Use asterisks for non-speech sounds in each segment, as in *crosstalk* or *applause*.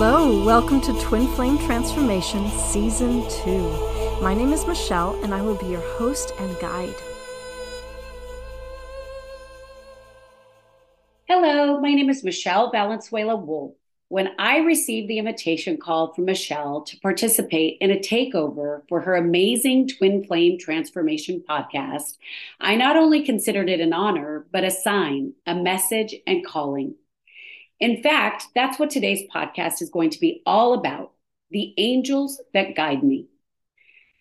Hello. Welcome to Twin Flame Transformation Season 2. My name is Michelle, and I will be your host and guide. Hello, my name is Michelle Valenzuela Wolf. When I received the invitation call from Michelle to participate in a takeover for her amazing Twin Flame Transformation podcast, I not only considered it an honor, but a sign, a message, and calling. In fact, that's what today's podcast is going to be all about the angels that guide me.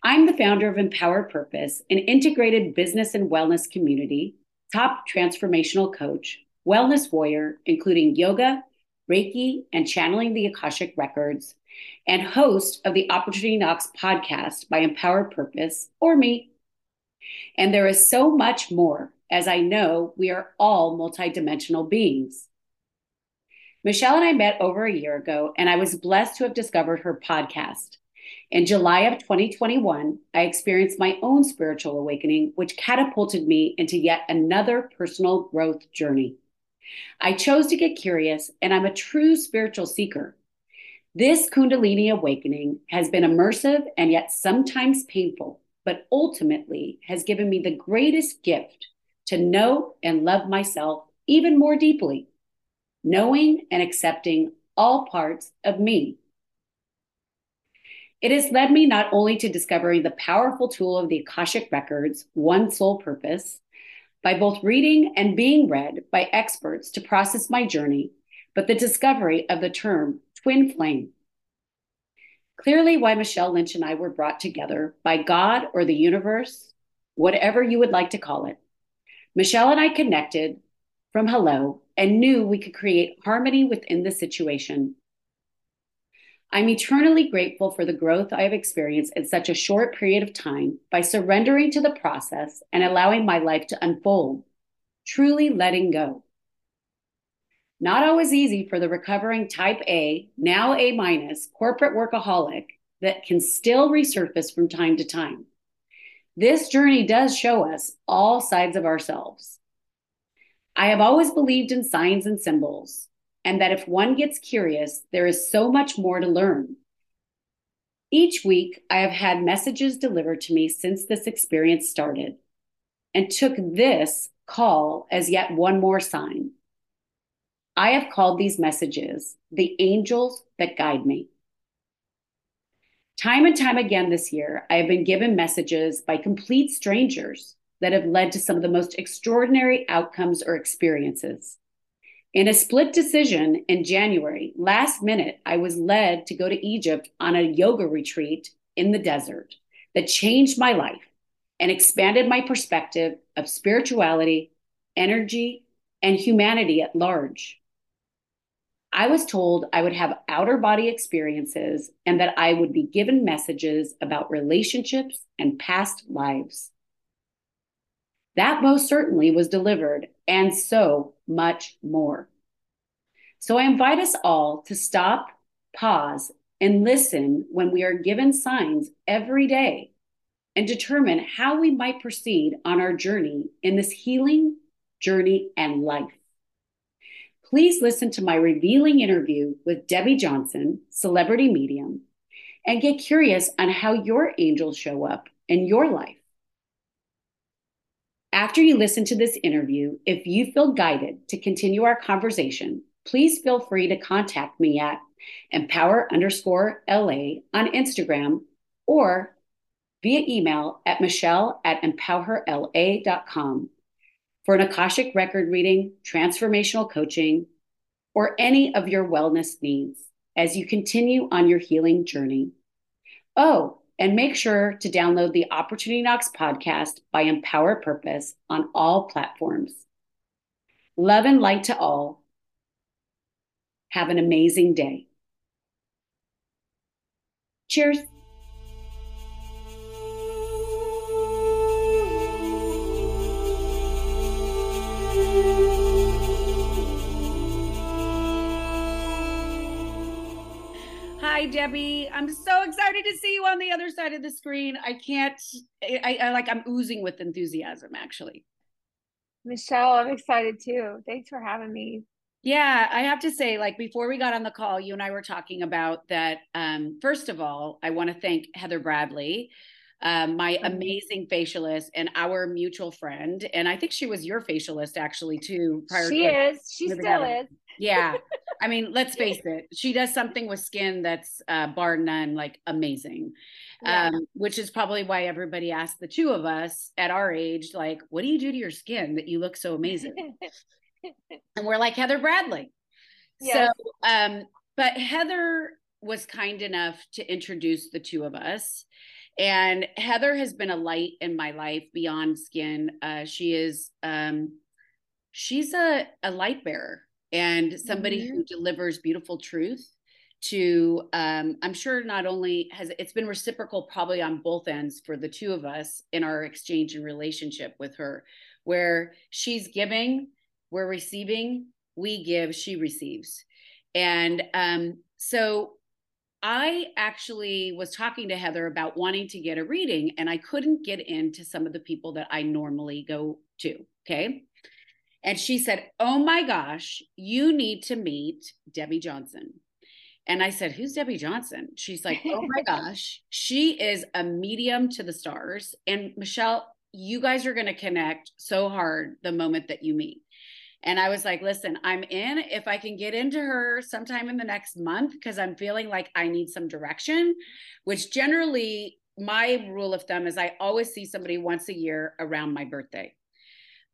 I'm the founder of Empower Purpose, an integrated business and wellness community, top transformational coach, wellness warrior, including yoga, Reiki, and channeling the Akashic Records, and host of the Opportunity Knocks podcast by Empower Purpose, or me. And there is so much more, as I know we are all multidimensional beings. Michelle and I met over a year ago, and I was blessed to have discovered her podcast. In July of 2021, I experienced my own spiritual awakening, which catapulted me into yet another personal growth journey. I chose to get curious, and I'm a true spiritual seeker. This Kundalini awakening has been immersive and yet sometimes painful, but ultimately has given me the greatest gift to know and love myself even more deeply knowing and accepting all parts of me. It has led me not only to discovering the powerful tool of the Akashic Records, One Soul Purpose, by both reading and being read by experts to process my journey, but the discovery of the term twin flame. Clearly, why Michelle Lynch and I were brought together by God or the universe, whatever you would like to call it. Michelle and I connected from hello and knew we could create harmony within the situation. I'm eternally grateful for the growth I have experienced in such a short period of time by surrendering to the process and allowing my life to unfold, truly letting go. Not always easy for the recovering type A, now A minus, corporate workaholic that can still resurface from time to time. This journey does show us all sides of ourselves. I have always believed in signs and symbols, and that if one gets curious, there is so much more to learn. Each week, I have had messages delivered to me since this experience started, and took this call as yet one more sign. I have called these messages the angels that guide me. Time and time again this year, I have been given messages by complete strangers that have led to some of the most extraordinary outcomes or experiences. In a split decision in January, last minute, I was led to go to Egypt on a yoga retreat in the desert that changed my life and expanded my perspective of spirituality, energy, and humanity at large. I was told I would have outer body experiences and that I would be given messages about relationships and past lives. That most certainly was delivered, and so much more. So I invite us all to stop, pause, and listen when we are given signs every day and determine how we might proceed on our journey in this healing journey and life. Please listen to my revealing interview with Debbie Johnson, celebrity medium, and get curious on how your angels show up in your life. After you listen to this interview, if you feel guided to continue our conversation, please feel free to contact me at empower underscore LA on Instagram or via email at michelle at empowerla.com for an Akashic record reading, transformational coaching, or any of your wellness needs as you continue on your healing journey. Oh, and make sure to download the Opportunity Knocks podcast by Empower Purpose on all platforms. Love and light to all. Have an amazing day. Cheers. Hi, Debbie. I'm so excited to see you on the other side of the screen. I can't, I, I like, I'm oozing with enthusiasm, actually. Michelle, I'm excited too. Thanks for having me. Yeah, I have to say, like before we got on the call, you and I were talking about that. Um, first of all, I want to thank Heather Bradley, um, my mm-hmm. amazing facialist and our mutual friend. And I think she was your facialist actually too. Prior she to is. She still is. Yeah. I mean, let's face it. She does something with skin that's uh, bar none, like amazing. Yeah. Um, which is probably why everybody asked the two of us at our age, like, what do you do to your skin that you look so amazing? *laughs* and we're like Heather Bradley. Yes. So, um, but Heather was kind enough to introduce the two of us. And Heather has been a light in my life beyond skin. Uh, she is, um, she's a, a light bearer and somebody mm-hmm. who delivers beautiful truth to um, i'm sure not only has it's been reciprocal probably on both ends for the two of us in our exchange and relationship with her where she's giving we're receiving, we give, she receives. And um, so I actually was talking to Heather about wanting to get a reading, and I couldn't get into some of the people that I normally go to. Okay. And she said, Oh my gosh, you need to meet Debbie Johnson. And I said, Who's Debbie Johnson? She's like, Oh my *laughs* gosh, she is a medium to the stars. And Michelle, you guys are going to connect so hard the moment that you meet. And I was like, listen, I'm in if I can get into her sometime in the next month because I'm feeling like I need some direction, which generally my rule of thumb is I always see somebody once a year around my birthday.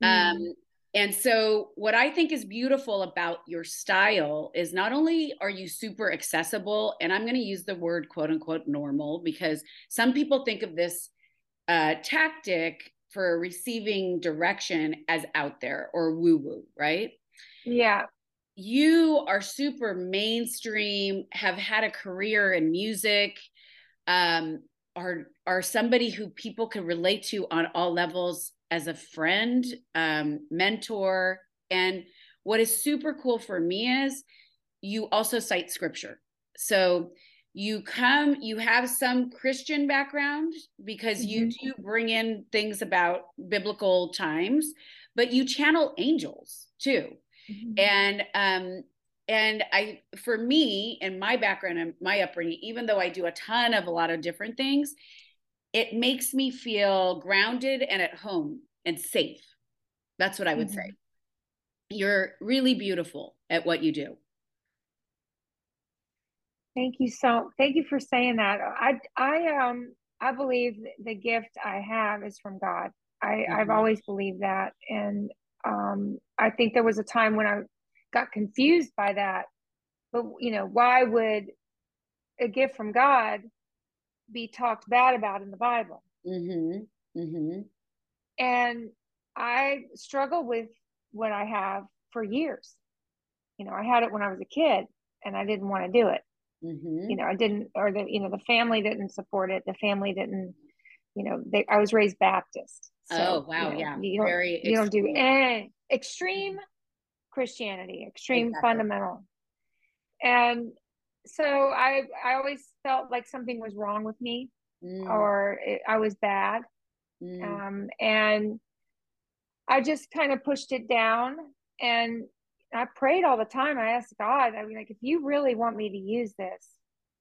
Mm. Um, and so, what I think is beautiful about your style is not only are you super accessible, and I'm going to use the word quote unquote normal because some people think of this uh, tactic for receiving direction as out there or woo woo, right? Yeah. You are super mainstream, have had a career in music, um, are are somebody who people can relate to on all levels as a friend, um, mentor, and what is super cool for me is you also cite scripture. So you come you have some christian background because mm-hmm. you do bring in things about biblical times but you channel angels too mm-hmm. and um and i for me and my background and my upbringing even though i do a ton of a lot of different things it makes me feel grounded and at home and safe that's what i would mm-hmm. say you're really beautiful at what you do Thank you so thank you for saying that. I I um I believe the gift I have is from God. I mm-hmm. I've always believed that and um I think there was a time when I got confused by that. But you know, why would a gift from God be talked bad about in the Bible? Mhm. Mhm. And I struggle with what I have for years. You know, I had it when I was a kid and I didn't want to do it. Mm-hmm. You know, I didn't, or the, you know, the family didn't support it. The family didn't, you know, they, I was raised Baptist. So, oh, wow. You know, yeah. You don't, Very you don't do any extreme Christianity, extreme exactly. fundamental. And so I, I always felt like something was wrong with me mm. or it, I was bad. Mm. Um, and I just kind of pushed it down and I prayed all the time. I asked God, I mean, like, if you really want me to use this,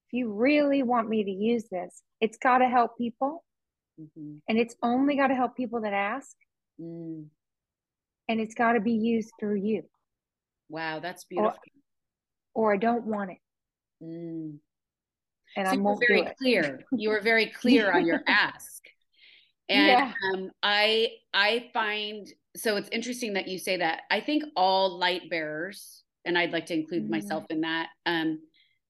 if you really want me to use this, it's got to help people. Mm-hmm. And it's only got to help people that ask. Mm. And it's got to be used through you. Wow, that's beautiful. Or, or I don't want it. Mm. And so I won't very clear. You were very *laughs* clear on your ask. And yeah. um, I I find so it's interesting that you say that. I think all light bearers, and I'd like to include mm-hmm. myself in that, um,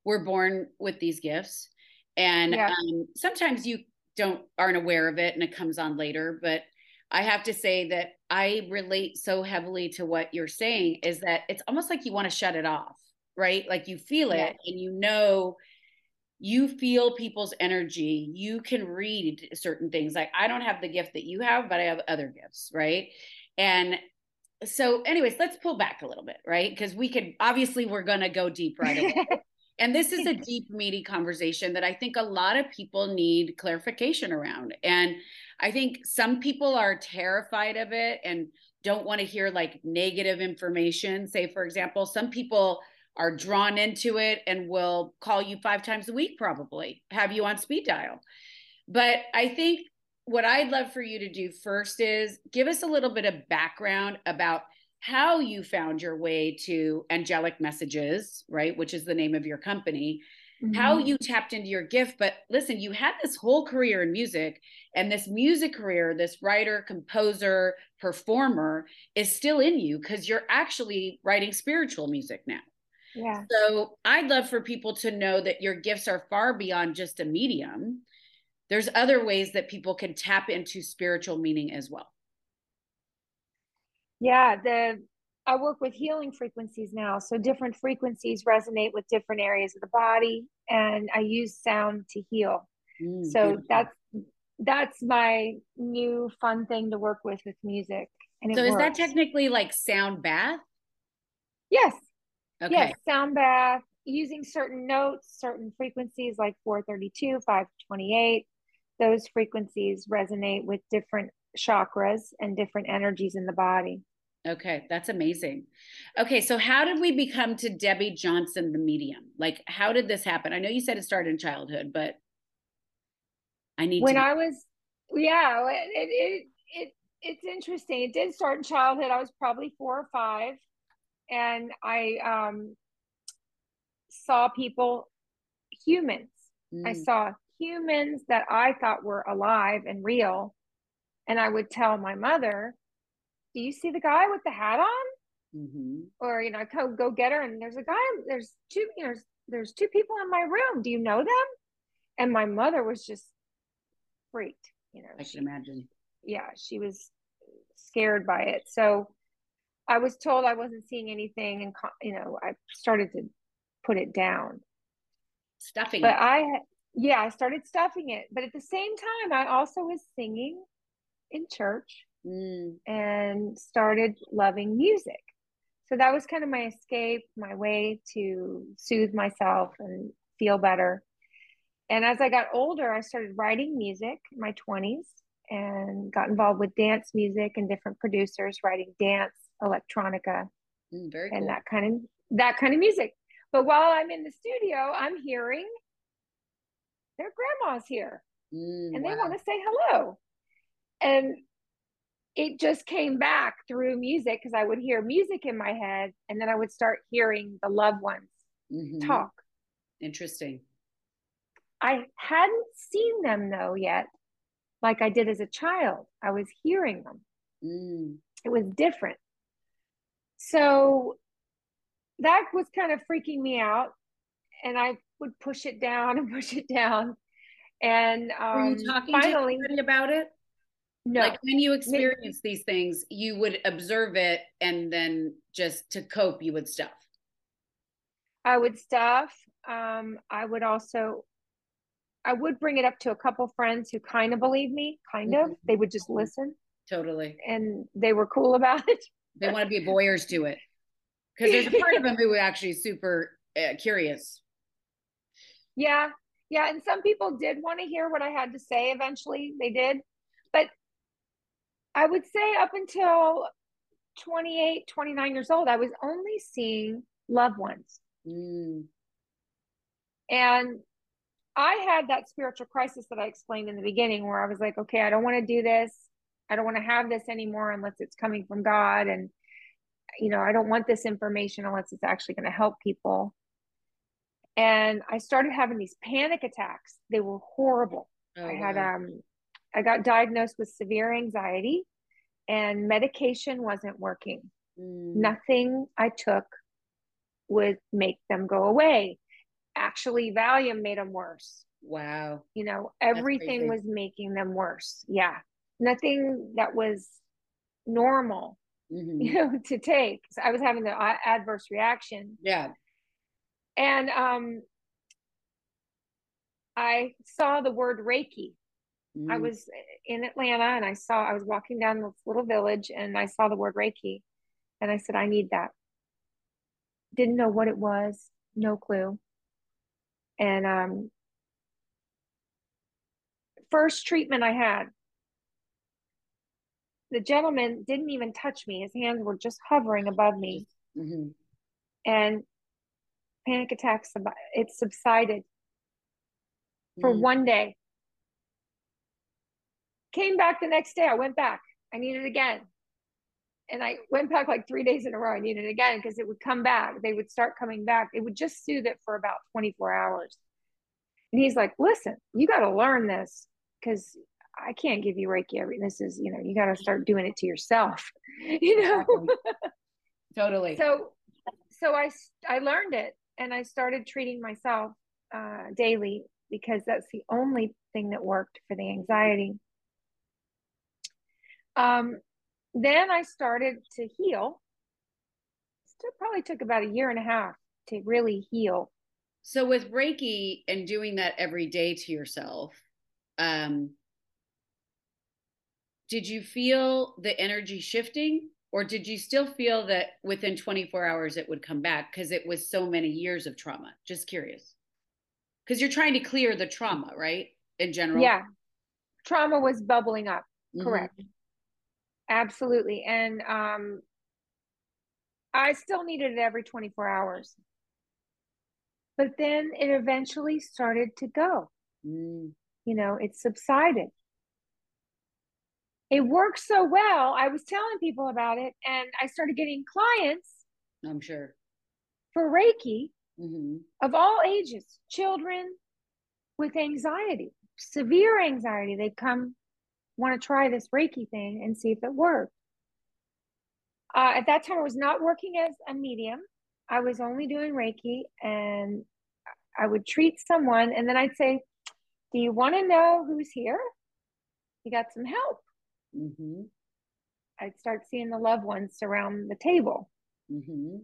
we're born with these gifts. And yeah. um, sometimes you don't aren't aware of it and it comes on later. But I have to say that I relate so heavily to what you're saying is that it's almost like you want to shut it off, right? Like you feel it yeah. and you know you feel people's energy you can read certain things like i don't have the gift that you have but i have other gifts right and so, anyways, let's pull back a little bit, right? Because we could obviously we're gonna go deep right away. *laughs* and this is a deep, meaty conversation that I think a lot of people need clarification around. And I think some people are terrified of it and don't want to hear like negative information. Say, for example, some people are drawn into it and will call you five times a week, probably have you on speed dial. But I think what I'd love for you to do first is give us a little bit of background about how you found your way to Angelic Messages, right? Which is the name of your company. Mm-hmm. How you tapped into your gift. But listen, you had this whole career in music, and this music career, this writer, composer, performer is still in you because you're actually writing spiritual music now. Yeah. So I'd love for people to know that your gifts are far beyond just a medium. There's other ways that people can tap into spiritual meaning as well. Yeah, the I work with healing frequencies now. So different frequencies resonate with different areas of the body and I use sound to heal. Mm, so beautiful. that's that's my new fun thing to work with with music. And so is works. that technically like sound bath? Yes. Okay. Yes, sound bath using certain notes, certain frequencies like 432, 528. Those frequencies resonate with different chakras and different energies in the body. Okay, that's amazing. Okay, so how did we become to Debbie Johnson, the medium? Like, how did this happen? I know you said it started in childhood, but I need when to... I was, yeah, it, it it it's interesting. It did start in childhood. I was probably four or five, and I um saw people, humans. Mm. I saw humans that I thought were alive and real, and I would tell my mother do you see the guy with the hat on? Mm-hmm. Or, you know, go, go get her. And there's a guy, there's two, you know, there's two people in my room. Do you know them? And my mother was just freaked, you know. I can imagine. Yeah, she was scared by it. So I was told I wasn't seeing anything. And, you know, I started to put it down. Stuffing but it. I, yeah, I started stuffing it. But at the same time, I also was singing in church mm. and started loving music. So that was kind of my escape, my way to soothe myself and feel better. And as I got older, I started writing music in my 20s and got involved with dance music and different producers writing dance, electronica, mm, and cool. that kind of that kind of music. But while I'm in the studio, I'm hearing their grandma's here mm, and wow. they want to say hello. And it just came back through music because I would hear music in my head and then I would start hearing the loved ones mm-hmm. talk. Interesting. I hadn't seen them though yet, like I did as a child. I was hearing them. Mm. It was different. So that was kind of freaking me out. And I would push it down *laughs* and push it down. And um, were you um, talking finally, to anybody about it? No. Like when you experience these things, you would observe it and then just to cope, you would stuff. I would stuff. Um, I would also, I would bring it up to a couple friends who kind of believe me, kind mm-hmm. of. They would just listen. Totally. And they were cool *laughs* about it. They want to be voyeurs to it. Because there's a part of them who were actually super uh, curious. Yeah. Yeah. And some people did want to hear what I had to say eventually. They did. But I would say up until 28, 29 years old, I was only seeing loved ones. Mm. And I had that spiritual crisis that I explained in the beginning where I was like, okay, I don't want to do this. I don't want to have this anymore unless it's coming from God. And, you know, I don't want this information unless it's actually going to help people. And I started having these panic attacks. They were horrible. Oh, I had um I got diagnosed with severe anxiety and medication wasn't working. Mm. Nothing I took would make them go away. Actually, Valium made them worse. Wow. You know, everything was making them worse. Yeah. Nothing that was normal, mm-hmm. you know, to take. So I was having the adverse reaction. Yeah. And um I saw the word Reiki Mm. I was in Atlanta and I saw, I was walking down this little village and I saw the word Reiki. And I said, I need that. Didn't know what it was, no clue. And um, first treatment I had the gentleman didn't even touch me. His hands were just hovering above me. Mm-hmm. And panic attacks, it subsided for mm. one day. Came back the next day. I went back. I needed it again. And I went back like three days in a row. I needed it again because it would come back. They would start coming back. It would just soothe it for about 24 hours. And he's like, listen, you got to learn this because I can't give you Reiki every, this is, you know, you got to start doing it to yourself, *laughs* you know? *laughs* totally. So, so I, I learned it and I started treating myself uh, daily because that's the only thing that worked for the anxiety. Um, then I started to heal. Still probably took about a year and a half to really heal. So with Reiki and doing that every day to yourself, um, did you feel the energy shifting or did you still feel that within 24 hours it would come back because it was so many years of trauma? Just curious because you're trying to clear the trauma, right? In general. Yeah. Trauma was bubbling up. Mm-hmm. Correct. Absolutely. And um I still needed it every 24 hours. But then it eventually started to go. Mm. You know, it subsided. It worked so well. I was telling people about it and I started getting clients. I'm sure. For Reiki mm-hmm. of all ages, children with anxiety, severe anxiety. They come want to try this Reiki thing and see if it worked. Uh, at that time, I was not working as a medium. I was only doing Reiki, and I would treat someone, and then I'd say, "Do you want to know who's here? You got some help." Mm-hmm. I'd start seeing the loved ones around the table. Mm-hmm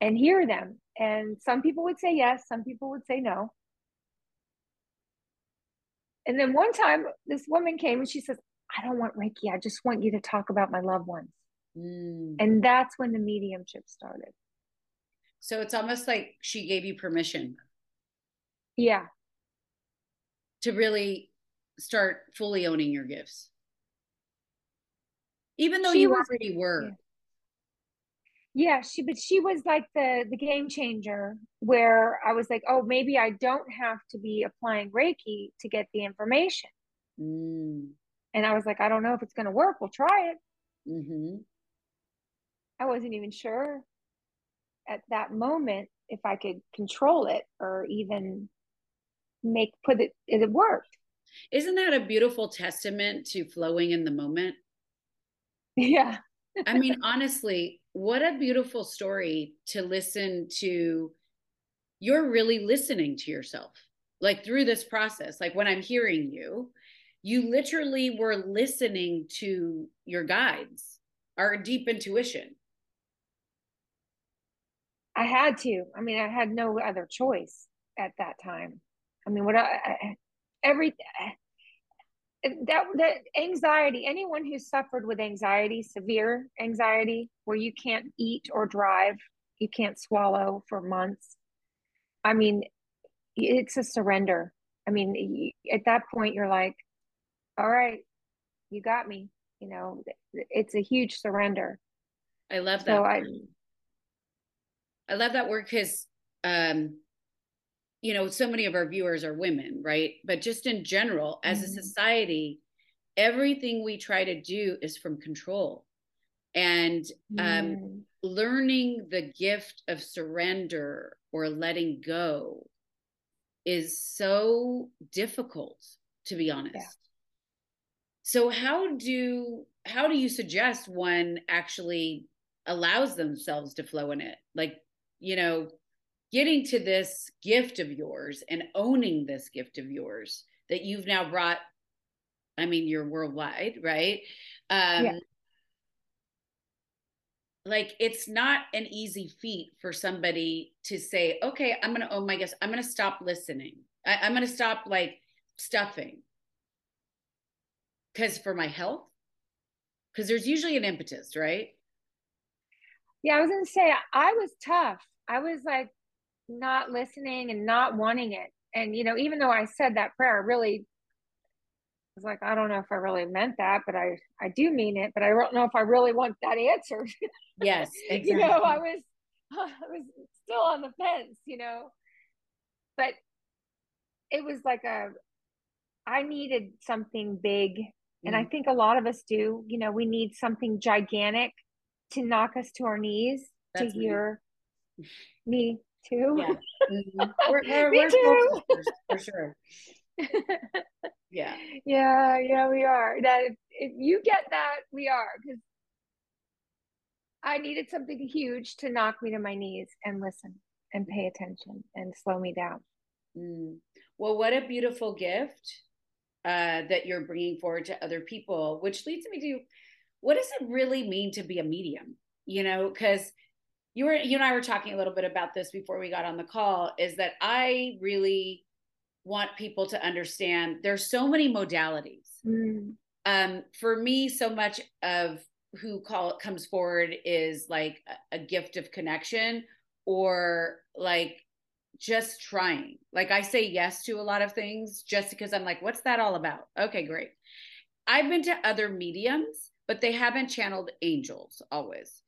and hear them. And some people would say yes, some people would say no. And then one time, this woman came and she says, I don't want Reiki. I just want you to talk about my loved ones. Mm. And that's when the mediumship started. So it's almost like she gave you permission. Yeah. To really start fully owning your gifts. Even though she you was, already were. Yeah yeah she but she was like the the game changer where i was like oh maybe i don't have to be applying reiki to get the information mm. and i was like i don't know if it's going to work we'll try it mm-hmm. i wasn't even sure at that moment if i could control it or even make put it it worked isn't that a beautiful testament to flowing in the moment *laughs* yeah I mean, honestly, what a beautiful story to listen to. You're really listening to yourself, like through this process. Like when I'm hearing you, you literally were listening to your guides, our deep intuition. I had to. I mean, I had no other choice at that time. I mean, what I, I every that that anxiety anyone who's suffered with anxiety severe anxiety where you can't eat or drive you can't swallow for months i mean it's a surrender. I mean at that point you're like all right you got me you know it's a huge surrender. I love that so i i love that word because um you know so many of our viewers are women right but just in general as mm-hmm. a society everything we try to do is from control and um, mm. learning the gift of surrender or letting go is so difficult to be honest yeah. so how do how do you suggest one actually allows themselves to flow in it like you know getting to this gift of yours and owning this gift of yours that you've now brought i mean you're worldwide right? Um yeah. like it's not an easy feat for somebody to say okay i'm gonna own my gifts. I'm gonna stop listening. I, i'm gonna stop like stuffing. Because for my health? Because there's usually an impetus right? Yeah i was gonna say i was tough. I was like not listening and not wanting it. And, you know, even though I said that prayer, I really, was like, I don't know if I really meant that, but I I do mean it, but I don't know if I really want that answer. *laughs* Yes, exactly. you know, I was *laughs* I was still on the fence, you know. But it was like a I needed something big, and I mm. think a lot of us do. You know, we need something gigantic to knock us to our knees That's to hear me, too. Yeah. Mm-hmm. We're, *laughs* we're, me we're too. for sure. *laughs* yeah. Yeah, yeah, we are. That if, if you get that, we are because I needed something huge to knock me to my knees and listen and pay attention and slow me down. Mm. Well, what a beautiful gift uh, that you're bringing forward to other people, which leads me to what does it really mean to be a medium? You know, because you were you and I were talking a little bit about this before we got on the call. Is that I really want people to understand there's so many modalities. Mm. Um, for me, so much of who call comes forward is like a, a gift of connection or like just trying. Like I say yes to a lot of things just because I'm like, what's that all about? Okay, great. I've been to other mediums, but they haven't channeled angels always.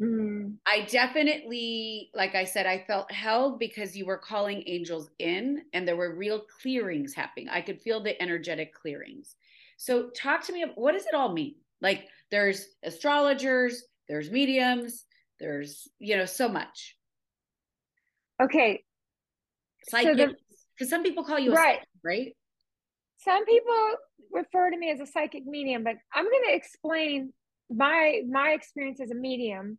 Mm. I definitely, like I said, I felt held because you were calling angels in and there were real clearings happening. I could feel the energetic clearings. So, talk to me. What does it all mean? Like, there's astrologers, there's mediums, there's, you know, so much. Okay. Psychic. Because so some people call you right. Psychic, right? Some people refer to me as a psychic medium, but I'm going to explain my my experience as a medium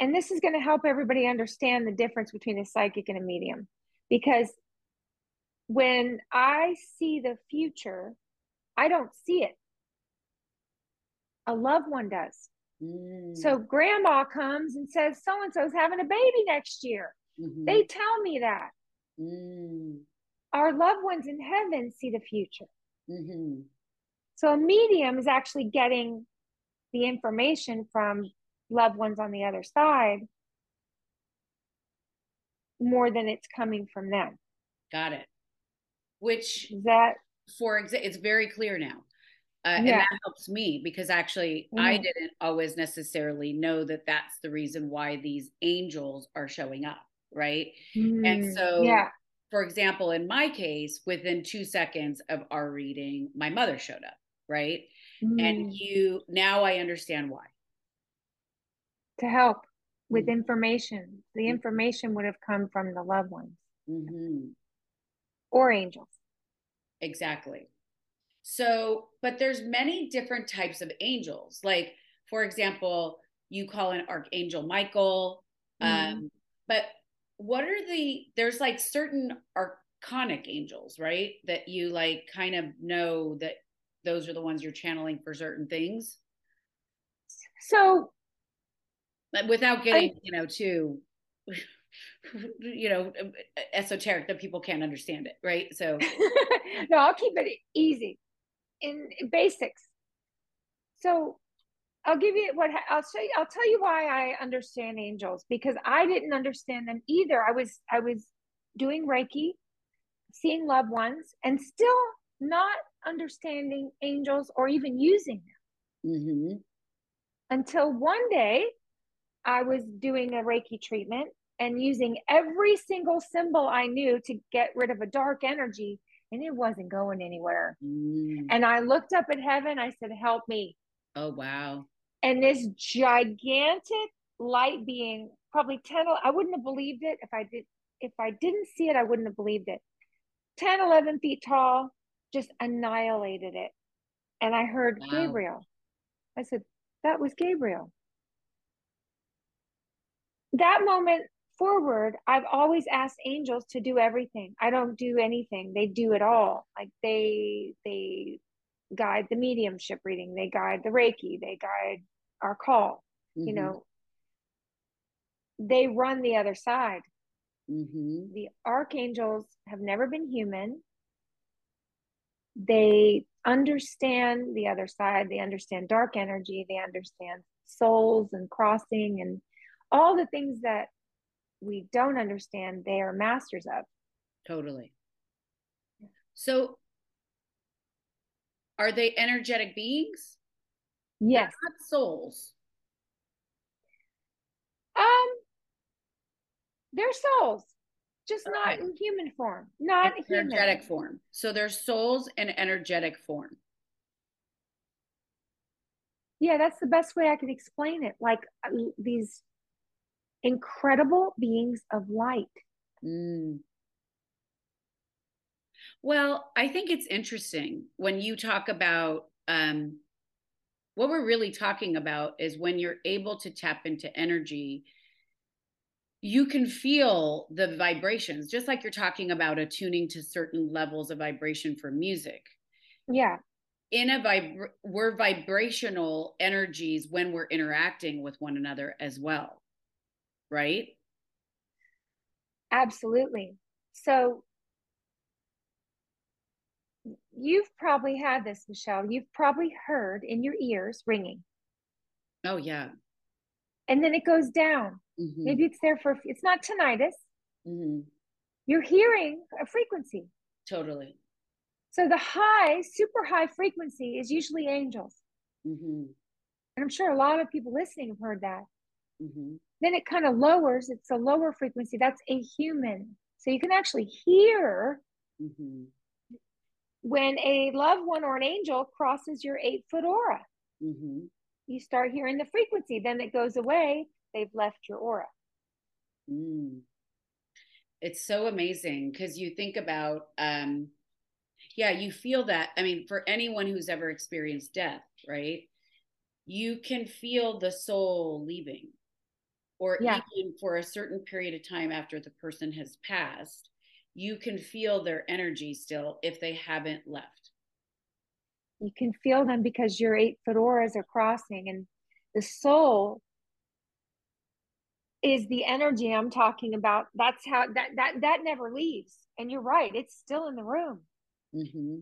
and this is going to help everybody understand the difference between a psychic and a medium because when i see the future i don't see it a loved one does. Mm. So grandma comes and says, so and so's having a baby next year. Mm-hmm. They tell me that. Mm. Our loved ones in heaven see the future. Mm-hmm. So a medium is actually getting the information from loved ones on the other side more than it's coming from them. Got it. Which is that for example, it's very clear now. Uh, yeah. and that helps me because actually mm-hmm. i didn't always necessarily know that that's the reason why these angels are showing up right mm-hmm. and mm, so yeah for example in my case within two seconds of our reading my mother showed up right mm-hmm. and mm. you now i understand why to help with mm. information the information would have come from the loved ones mm-hmm. or angels exactly so, but there's many different types of angels. Like, for example, you call an archangel Michael. Mm-hmm. Um, but what are the there's like certain archonic angels, right? That you like kind of know that those are the ones you're channeling for certain things. So without getting, I, you know, too you know esoteric that people can't understand it right so *laughs* no i'll keep it easy in, basics. So I'll give you what I'll show you. I'll tell you why I understand angels because I didn't understand them either. I was I was doing Reiki, seeing loved ones, and still not understanding angels or even using them. Mm-hmm. Until one day, I was doing a Reiki treatment and using every single symbol I knew to get rid of a dark energy and it wasn't going anywhere. Mm. And I looked up at heaven. I said, Help me. Oh, wow. And this gigantic light being, probably 10, I wouldn't have believed it if I did. If I didn't see it, I wouldn't have believed it. 10, 11 feet tall, just annihilated it. And I heard wow. Gabriel. I said, That was Gabriel. That moment, forward, I've always asked angels to do everything. I don't do anything. They do it all. Like they they guide the mediumship reading, they guide the Reiki, they guide our call. Mm-hmm. You know, they run the other side. Mm-hmm. The archangels have never been human. They understand the other side. They understand dark energy. They understand souls and crossing and all the things that we don't understand they are masters of totally so are they energetic beings? Yes. They're not souls. Um, they're souls, just Okay. not in human form. Not In human. energetic form. So they're souls in energetic form. Yeah, that's the best way I can explain it. Like uh, these incredible beings of light. Mm. Well, I think it's interesting when you talk about um, what we're really talking about is when you're able to tap into energy, you can feel the vibrations, just like you're talking about attuning to certain levels of vibration for music. Yeah. In a vib, we're vibrational energies when we're interacting with one another as well, right? Absolutely. So you've probably had this, Michelle. You've probably heard in your ears ringing, Oh yeah. and then it goes down. Mhm. Maybe it's there for, it's not tinnitus. Mhm. You're hearing a frequency. Totally. So the high, super high frequency is usually angels. hmm And I'm sure a lot of people listening have heard that. Then it kind of lowers, it's a lower frequency. That's a human. So you can actually hear hmm when a loved one or an angel crosses your eight foot aura. hmm You start hearing the frequency, then it goes away. They've left your aura. Mm. It's so amazing because you think about, um, yeah, you feel that. I mean, for anyone who's ever experienced death, right? You can feel the soul leaving, or Yeah. even for a certain period of time after the person has passed, you can feel their energy still if they haven't left. You can feel them because your eight foot auras are crossing, and the soul is the energy I'm talking about. That's how that that that never leaves. And you're right, it's still in the room. hmm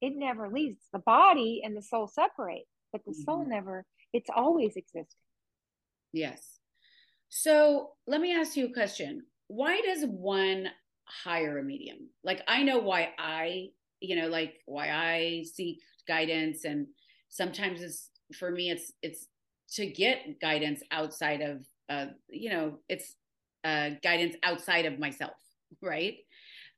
It never leaves. The body and the soul separate, but the soul Mhm. never, it's always existing. Yes. So let me ask you a question. Why does one hire a medium? Like I know why I, you know, like why I seek guidance and sometimes it's for me it's it's to get guidance outside of uh you know, it's uh guidance outside of myself, *laughs* right?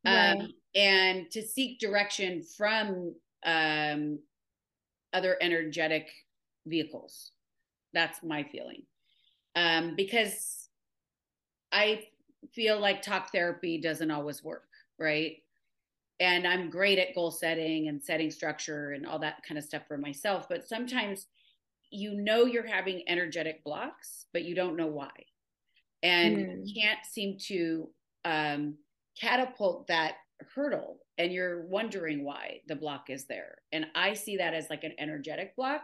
Right. Um and to seek direction from um other energetic vehicles. That's my feeling um, because I feel like talk therapy doesn't always work, right? And I'm great at goal setting and setting structure and all that kind of stuff for myself. But sometimes you know you're having energetic blocks, but you don't know why. And Hmm. you can't seem to um, catapult that hurdle. And you're wondering why the block is there. And I see that as like an energetic block.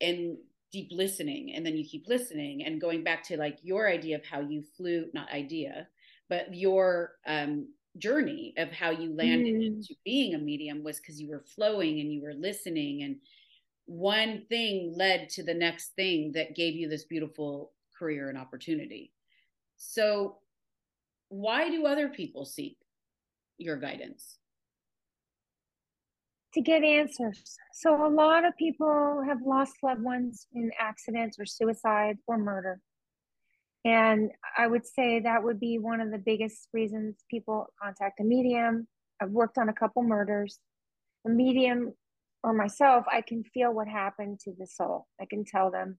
And deep listening and then you keep listening and going back to like your idea of how you flew not idea but your um journey of how you landed Mm. into being a medium was because you were flowing and you were listening and one thing led to the next thing that gave you this beautiful career and opportunity so why do other people seek your guidance to get answers. So a lot of people have lost loved ones in accidents or suicide or murder. And I would say that would be one of the biggest reasons people contact a medium. I've worked on a couple murders. A medium or myself, I can feel what happened to the soul. I can tell them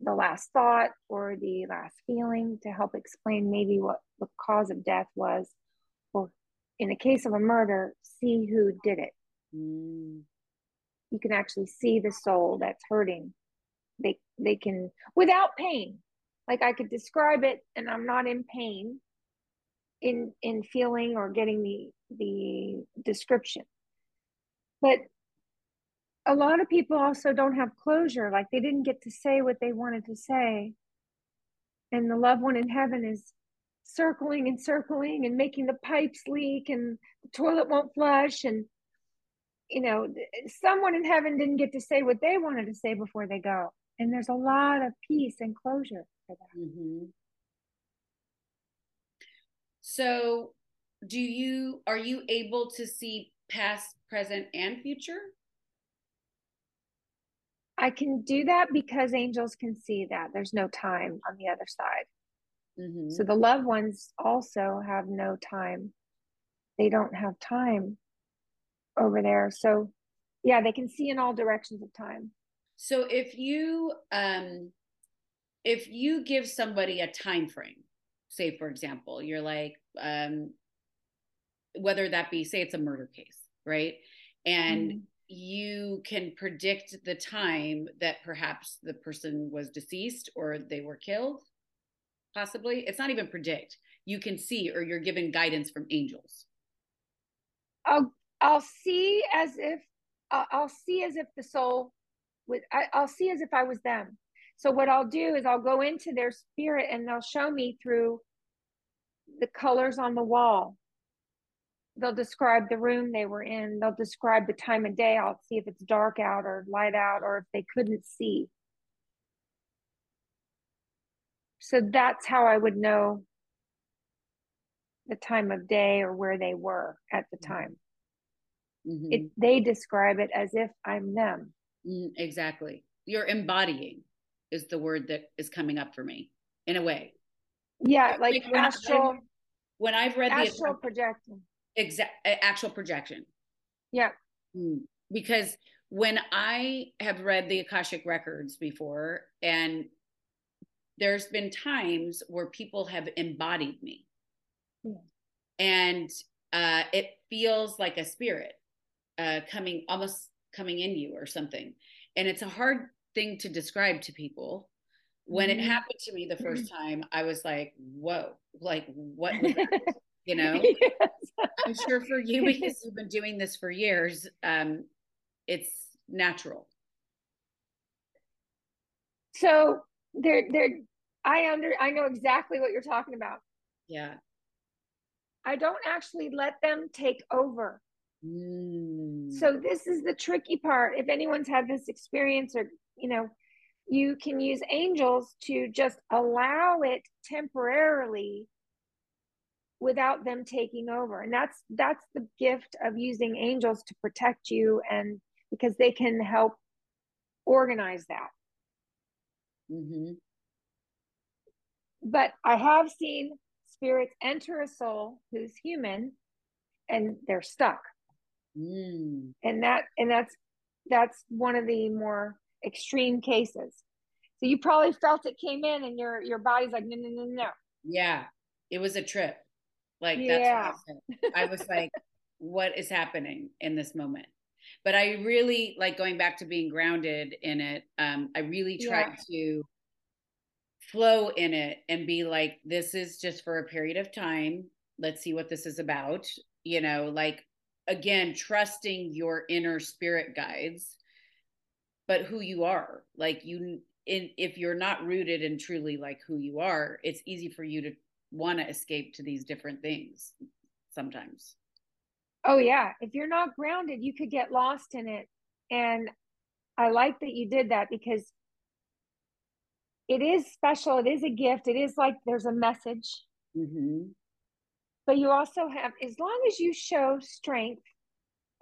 the last thought or the last feeling to help explain maybe what the cause of death was. Or in the case of a murder, see who did it mm, you can actually see the soul that's hurting. They they can without pain. Like i could describe it and i'm not in pain in in feeling or getting the the description. But a lot of people also don't have closure. Like they didn't get to say what they wanted to say. And the loved one in heaven is circling and circling and making the pipes leak and the toilet won't flush and you know someone in heaven didn't get to say what they wanted to say before they go and there's a lot of peace and closure for that hmm So, do you are you able to see past, present, and future? I can do that because angels can see that. There's no time on the other side. Mm-hmm. So the loved ones also have no time. They don't have time over there. So yeah, they can see in all directions of time. So if you um if you give somebody a time frame, say for example, you're like um whether that be say it's a murder case, right? And mm you can predict the time that perhaps the person was deceased or they were killed possibly it's not even predict you can see or you're given guidance from angels i'll i'll see as if i'll see as if the soul would I, i'll see as if i was them. So what i'll do is i'll go into their spirit and they'll show me through the colors on the wall. They'll describe the room they were in. They'll describe the time of day. I'll see if it's dark out or light out or if they couldn't see. So that's how i would know the time of day or where they were at the mm-hmm. time mm-hmm. it, they describe it as if i'm them. Mm, exactly. You're embodying is the word that is coming up for me in a way. Yeah like, like astral when I've read astral the projection exact actual projection. Yeah. Mm. because when i have read the akashic records before and there's been times where people have embodied me. Yeah. and uh, it feels like a spirit uh, coming almost coming in you or something. And it's a hard thing to describe to people. When mm-hmm. it happened to me the first time i was like whoa like what *laughs* you know? *laughs* Yes. i'm sure for you *laughs* because you've been doing this for years um it's natural. So there there i under i know exactly what you're talking about. Yeah. I don't actually let them take over mm. so this is the tricky part if anyone's had this experience or you know you can use angels to just allow it temporarily without them taking over and that's that's the gift of using angels to protect you and because they can help organize that mm-hmm. but i have seen spirits enter a soul who's human and they're stuck mm. and that and that's that's one of the more extreme cases so you probably felt it came in and your your body's like no no no no yeah it was a trip like yeah. that's I, I was like, *laughs* what is happening in this moment? But I really like going back to being grounded in it. Um, I really tried yeah. to flow in it and be like, this is just for a period of time. Let's see what this is about. You know, like again, trusting your inner spirit guides, but who you are. Like you in if you're not rooted in truly like who you are, it's easy for you to want to escape to these different things sometimes. Oh, yeah. If you're not grounded, you could get lost in it. And I like that you did that because it is special. It is a gift. It is like there's a message. Mm-hmm. But you also have, as long as you show strength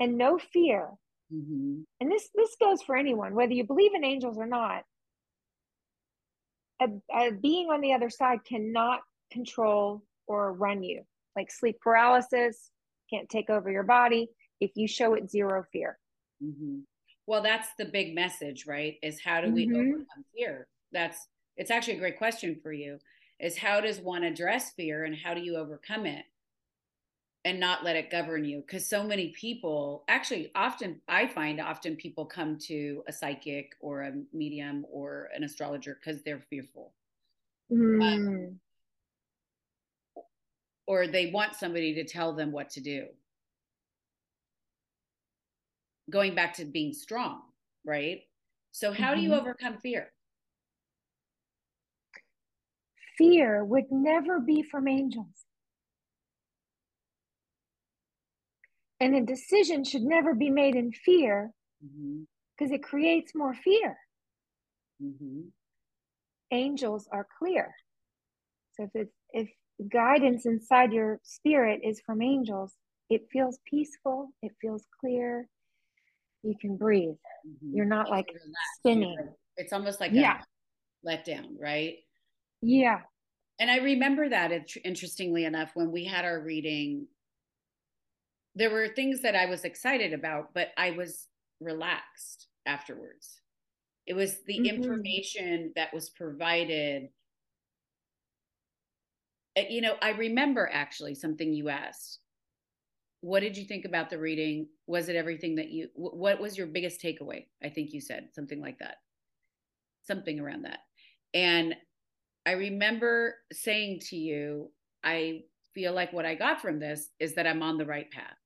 and no fear, mm-hmm. and this this goes for anyone, whether you believe in angels or not. A, a being on the other side cannot control or run you. Like sleep paralysis can't take over your body if you show it zero fear. Mm-hmm. Well, that's the big message, right? Is how do we mm-hmm. overcome fear? That's it's actually a great question for you. Is how does one address fear and how do you overcome it? And not let it govern you because so many people actually often i find often people come to a psychic or a medium or an astrologer because they're fearful mm. um, or they want somebody to tell them what to do. Going back to being strong, right? So, how mm-hmm. do you mm-hmm. overcome fear? Fear would never be from angels. And a decision should never be made in fear because mm-hmm. it creates more fear. Mm-hmm. Angels are clear. So if it's if guidance inside your spirit is from angels, it feels peaceful it feels clear you can breathe mm-hmm. you're not like spinning it's almost like yeah. a letdown right yeah and i remember that It's interestingly enough when we had our reading there were things that i was excited about but i was relaxed afterwards. It was the mm-hmm. information that was provided. Uh, you know i remember actually something you asked. What did you think about the reading? Was it everything that you what was your biggest takeaway? I think you said something like that. Something around that. And i remember saying to you i feel like what i got from this is that i'm on the right path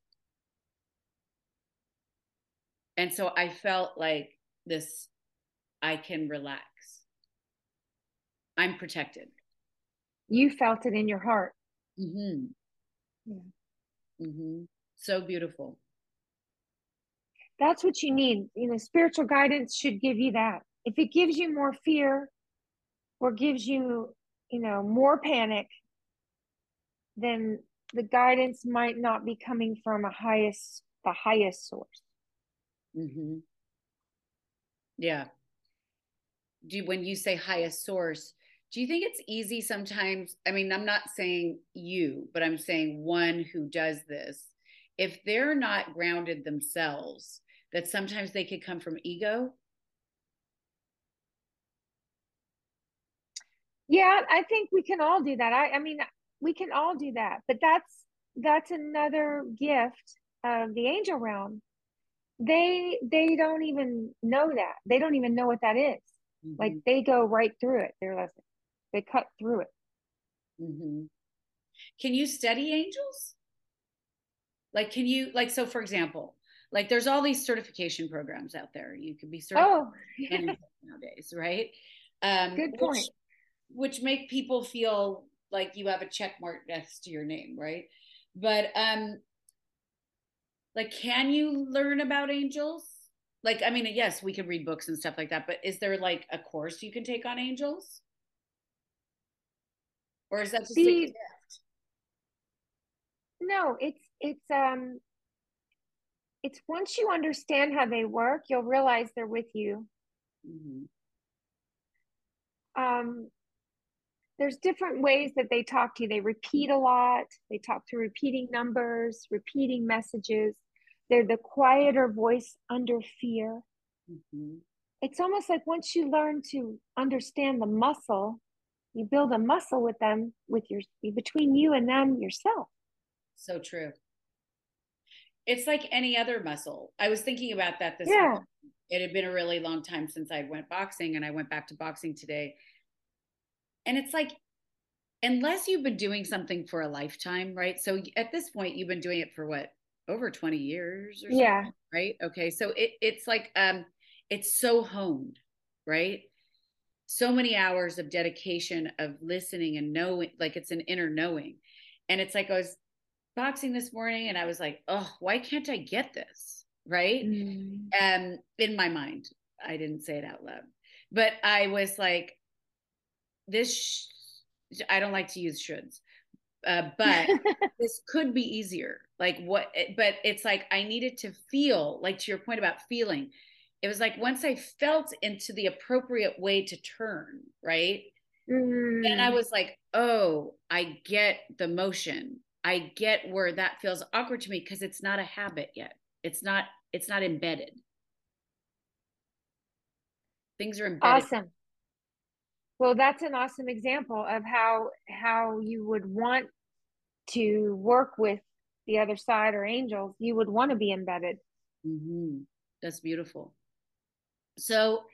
and so i felt like this i can relax i'm protected you felt it in your heart mm-hmm. yeah Mm-hmm. So beautiful. That's what you need. You know, spiritual guidance should give you that. If it gives you more fear or gives you, you know, more panic, then the guidance might not be coming from a highest the highest source. Mm-hmm. Yeah. Do when you say highest source, do you think it's easy sometimes i mean i'm not saying you but i'm saying one who does this if they're not grounded themselves that sometimes they could come from ego yeah i think we can all do that i i mean we can all do that but that's that's another gift of the angel realm they they don't even know that they don't even know what that is mm-hmm. like they go right through it they're like they cut through it. Mm-hmm. Can you study angels? Like, can you, like, so for example, like there's all these certification programs out there. You could be certified oh, yeah. *laughs* nowadays, right? Um, Good point. Which, which make people feel like you have a check mark next to your name, right? But um, like, can you learn about angels? Like, I mean, yes, we could read books and stuff like that, but is there like a course you can take on angels? or is that just the, a gift? No, it's it's um it's once you understand how they work, you'll realize they're with you. Mm-hmm. Um, there's different ways that they talk to you. They repeat a lot. They talk through repeating numbers, repeating messages. They're the quieter voice under fear. Mm-hmm. It's almost like once you learn to understand the muscle, you build a muscle with them with your between you and them yourself so true it's like any other muscle i was thinking about that this yeah. it had been a really long time since i went boxing and i went back to boxing today and it's like unless you've been doing something for a lifetime right? So at this point you've been doing it for what over 20 years or yeah. right? Okay so it, it's like um it's so honed right? So many hours of dedication of listening and knowing like it's an inner knowing. And it's like i was boxing this morning and i was like oh why can't i get this? Right? Mm. um in my mind i didn't say it out loud. But i was like this sh- i don't like to use shoulds uh, *laughs* but this could be easier like what but it's like i needed to feel like to your point about feeling it was like once I felt into the appropriate way to turn, right? Mm. Then I was like, oh, I get the motion. I get where that feels awkward to me because it's not a habit yet. It's not, it's not embedded. Things are embedded. Awesome. Well, that's an awesome example of how how you would want to work with the other side or angels. You would want to be embedded. Mm-hmm. That's beautiful. So,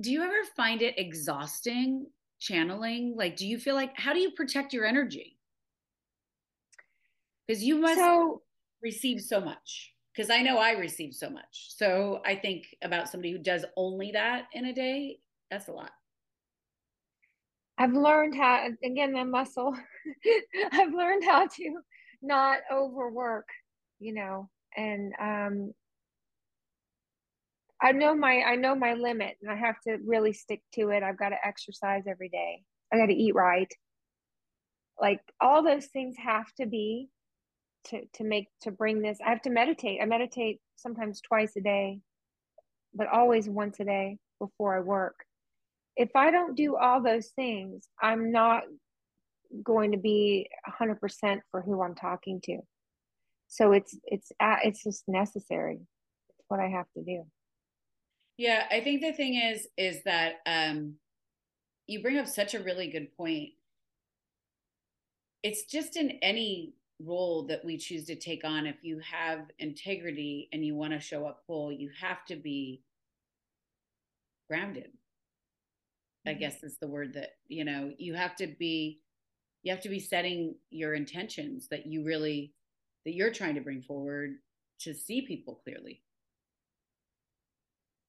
do you ever find it exhausting channeling? Like, do you feel like, how do you protect your energy? Because you must so, receive so much. Because I know I receive so much. So, I think about somebody who does only that in a day, that's a lot. I've learned how, again, the muscle, *laughs* I've learned how to not overwork, you know, and um, I know my I know my limit and I have to really stick to it. I've got to exercise every day. I got to eat right. Like all those things have to be to to make to bring this i have to meditate i meditate sometimes twice a day but always once a day before i work if i don't do all those things i'm not going to be 100% for who i'm talking to. So it's it's it's just necessary. It's what i have to do. Yeah i think the thing is is that um you bring up such a really good point. It's just in any role that we choose to take on if you have integrity and you want to show up whole you have to be grounded. I guess is the word that you know you have to be you have to be setting your intentions that you really that you're trying to bring forward to see people clearly.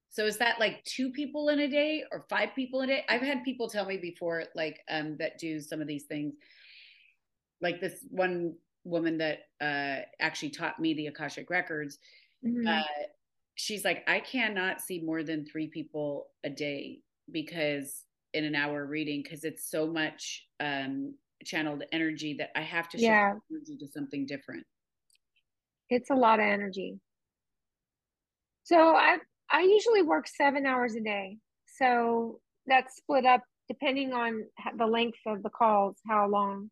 So is that like two people in a day or five people in a day? I've had people tell me before like um that do some of these things. Like this one woman that uh, actually taught me the Akashic records, mm-hmm. uh, she's like, I cannot see more than three people a day because in an hour reading, because it's so much um, channeled energy that I have to shift yeah. energy to something different. It's a lot of energy. So I I usually work seven hours a day. So that's split up depending on the length of the calls, how long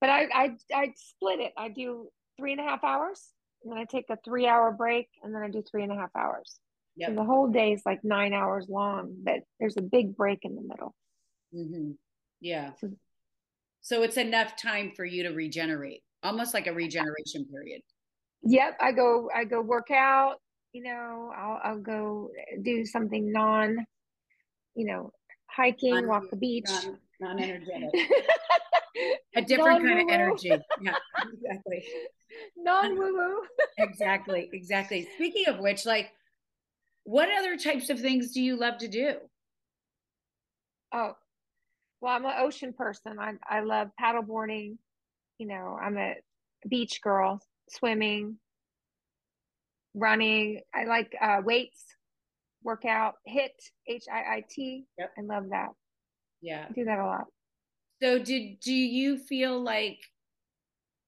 but I, I I split it. I do three and a half hours, and then I take a three hour break, and then I do three and a half hours. Yep. So the whole day is like nine hours long, but there's a big break in the middle. Mm-hmm. Yeah. So, so it's enough time for you to regenerate, almost like a regeneration period. Yep, I go I go work out. You know, I'll I'll go do something non, you know, hiking, non, walk the beach. Non energetic. *laughs* a different kind of energy. Yeah, exactly. *laughs* Non woo woo. exactly, exactly. Speaking of which, like, what other types of things do you love to do? Oh, well, I'm an ocean person. I I love paddleboarding. You know, I'm a beach girl, swimming, running. I like uh, weights, workout, HIT, H I I T. Yep. I love that. Yeah, I do that a lot. So did do you feel like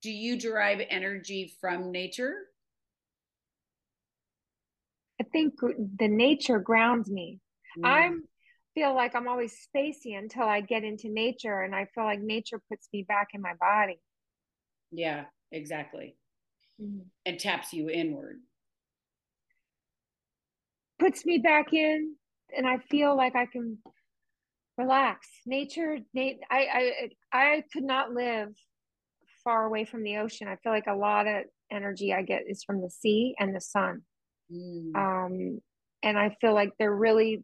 do you derive energy from nature? I think the nature grounds me. Mm. I'm feel like I'm always spacey until I get into nature and I feel like nature puts me back in my body. Yeah, exactly. Mm. And taps you inward. Puts me back in and I feel like I can relax nature I, I i could not live far away from the ocean i feel like a lot of energy i get is from the sea and the sun mm. um and i feel like they're really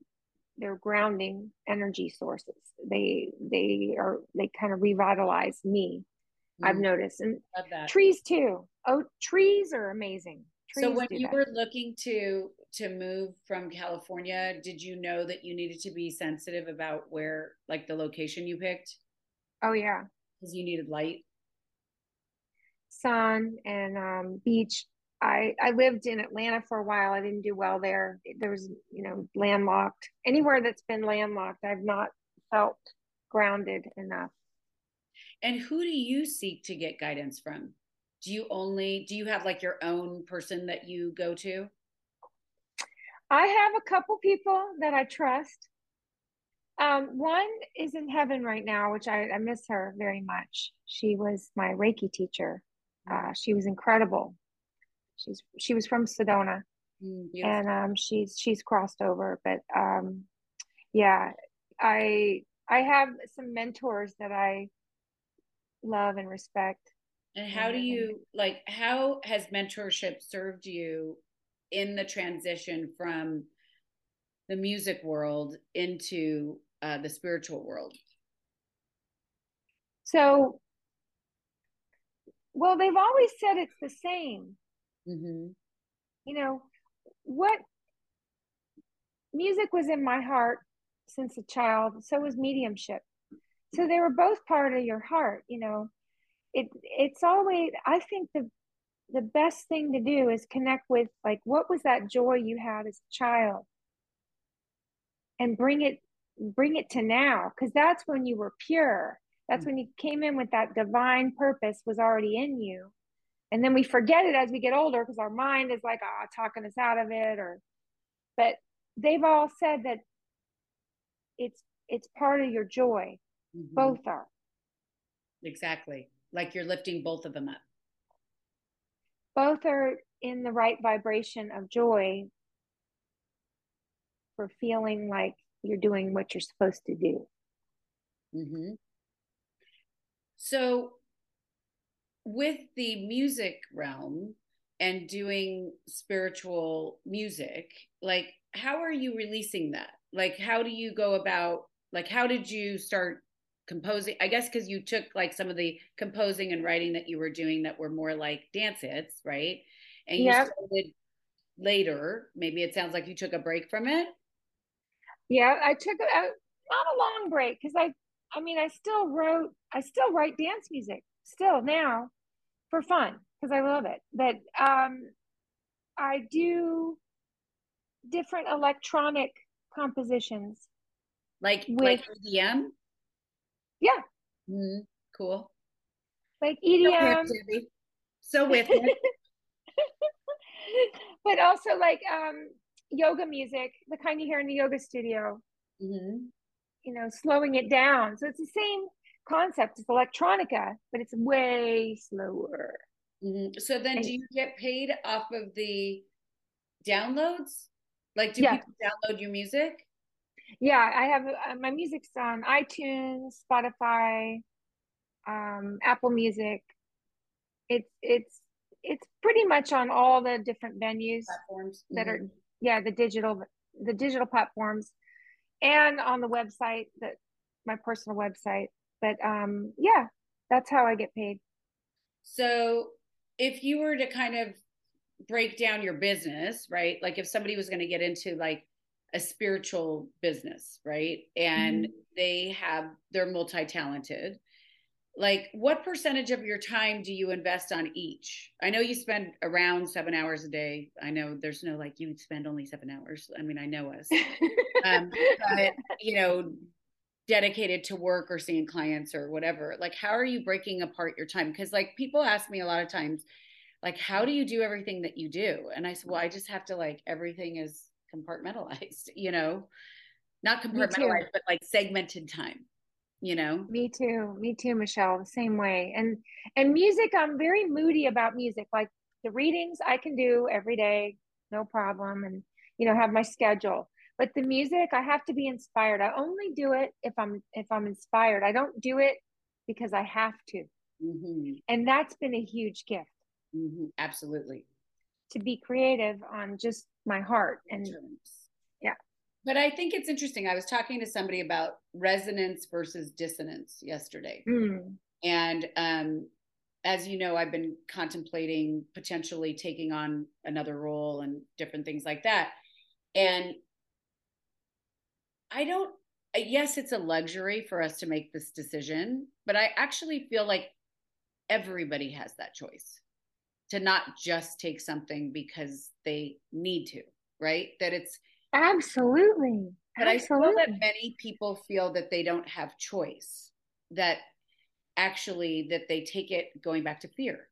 they're grounding energy sources they they are they kind of revitalize me mm. i've noticed and trees too oh trees are amazing trees so when you that. were looking to to move from California, did you know that you needed to be sensitive about where, like the location you picked? Oh, yeah. Because you needed light, sun, and um, beach. I, I lived in Atlanta for a while. I didn't do well there. There was, you know, landlocked. Anywhere that's been landlocked, I've not felt grounded enough. And who do you seek to get guidance from? Do you only, do you have like your own person that you go to? I have a couple people that I trust. Um, one is in heaven right now, which I, I, miss her very much. She was my Reiki teacher. Uh, she was incredible. She's she was from Sedona, mm, and um, she's she's crossed over. But um, yeah, I I have some mentors that I love and respect. And how do you like? How has mentorship served you in the transition from the music world into uh, the spiritual world? So, well, they've always said it's the same. Mm-hmm. You know, what music was in my heart since a child, so was mediumship. So they were both part of your heart, you know. It it's always I think the the best thing to do is connect with like what was that joy you had as a child and bring it bring it to now because that's when you were pure that's when you came in with that divine purpose was already in you and then we forget it as we get older because our mind is like ah oh, talking us out of it or but they've all said that it's it's part of your joy. Mm-hmm. both are. Exactly. Like you're lifting both of them up. Both are in the right vibration of joy for feeling like you're doing what you're supposed to do. Mm-hmm. so with the music realm and doing spiritual music like how are you releasing that? Like how do you go about like how did you start composing? I guess because you took like some of the composing and writing that you were doing that were more like dance hits right? And you yep. started later. Maybe it sounds like you took a break from it. Yeah i took a not a long break because i i mean i still wrote i still write dance music still now for fun because I love it. But um, I do different electronic compositions, like with, like EDM. Yeah. Mm, cool. Like EDM. So with, so with *laughs* but also like um, yoga music, the kind you hear in the yoga studio. Mm-hmm. You know, slowing it down. So it's the same concept. It's electronica, but it's way slower. Mm-hmm. So then, and, do you get paid off of the downloads? Like, do yeah. people download your music? Yeah, I have uh, my music's on iTunes, Spotify, um, Apple Music. It's it's it's pretty much on all the different venues platforms that mm-hmm. are yeah the digital the digital platforms and on the website that my personal website but um yeah that's how i get paid. So if you were to kind of break down your business right like if somebody was going to get into like a spiritual business right and mm-hmm. they have they're multi-talented like what percentage of your time do you invest on each? I know you spend around seven hours a day. I know there's no like you spend only seven hours. I mean i know us. *laughs* Um, but you know dedicated to work or seeing clients or whatever like how are you breaking apart your time? Because like people ask me a lot of times like how do you do everything that you do? And i said well i just have to like everything is compartmentalized *laughs* you know? Not compartmentalized but like segmented time you know? Me too. Me too michelle the same way. And and music i'm very moody about music. Like the readings i can do every day no problem. And you know have my schedule but the music i have to be inspired. I only do it if i'm if i'm inspired. I don't do it because i have to. Mm-hmm. and that's been a huge gift. Mm-hmm. absolutely. To be creative on just my heart and yeah. But i think it's interesting. I was talking to somebody about resonance versus dissonance yesterday. Mm. and um as you know i've been contemplating potentially taking on another role and different things like that. And I don't, yes, it's a luxury for us to make this decision, but I actually feel like everybody has that choice to not just take something because they need to, right? That it's absolutely. But absolutely. I feel that many people feel that they don't have choice, that actually that they take it going back to fear.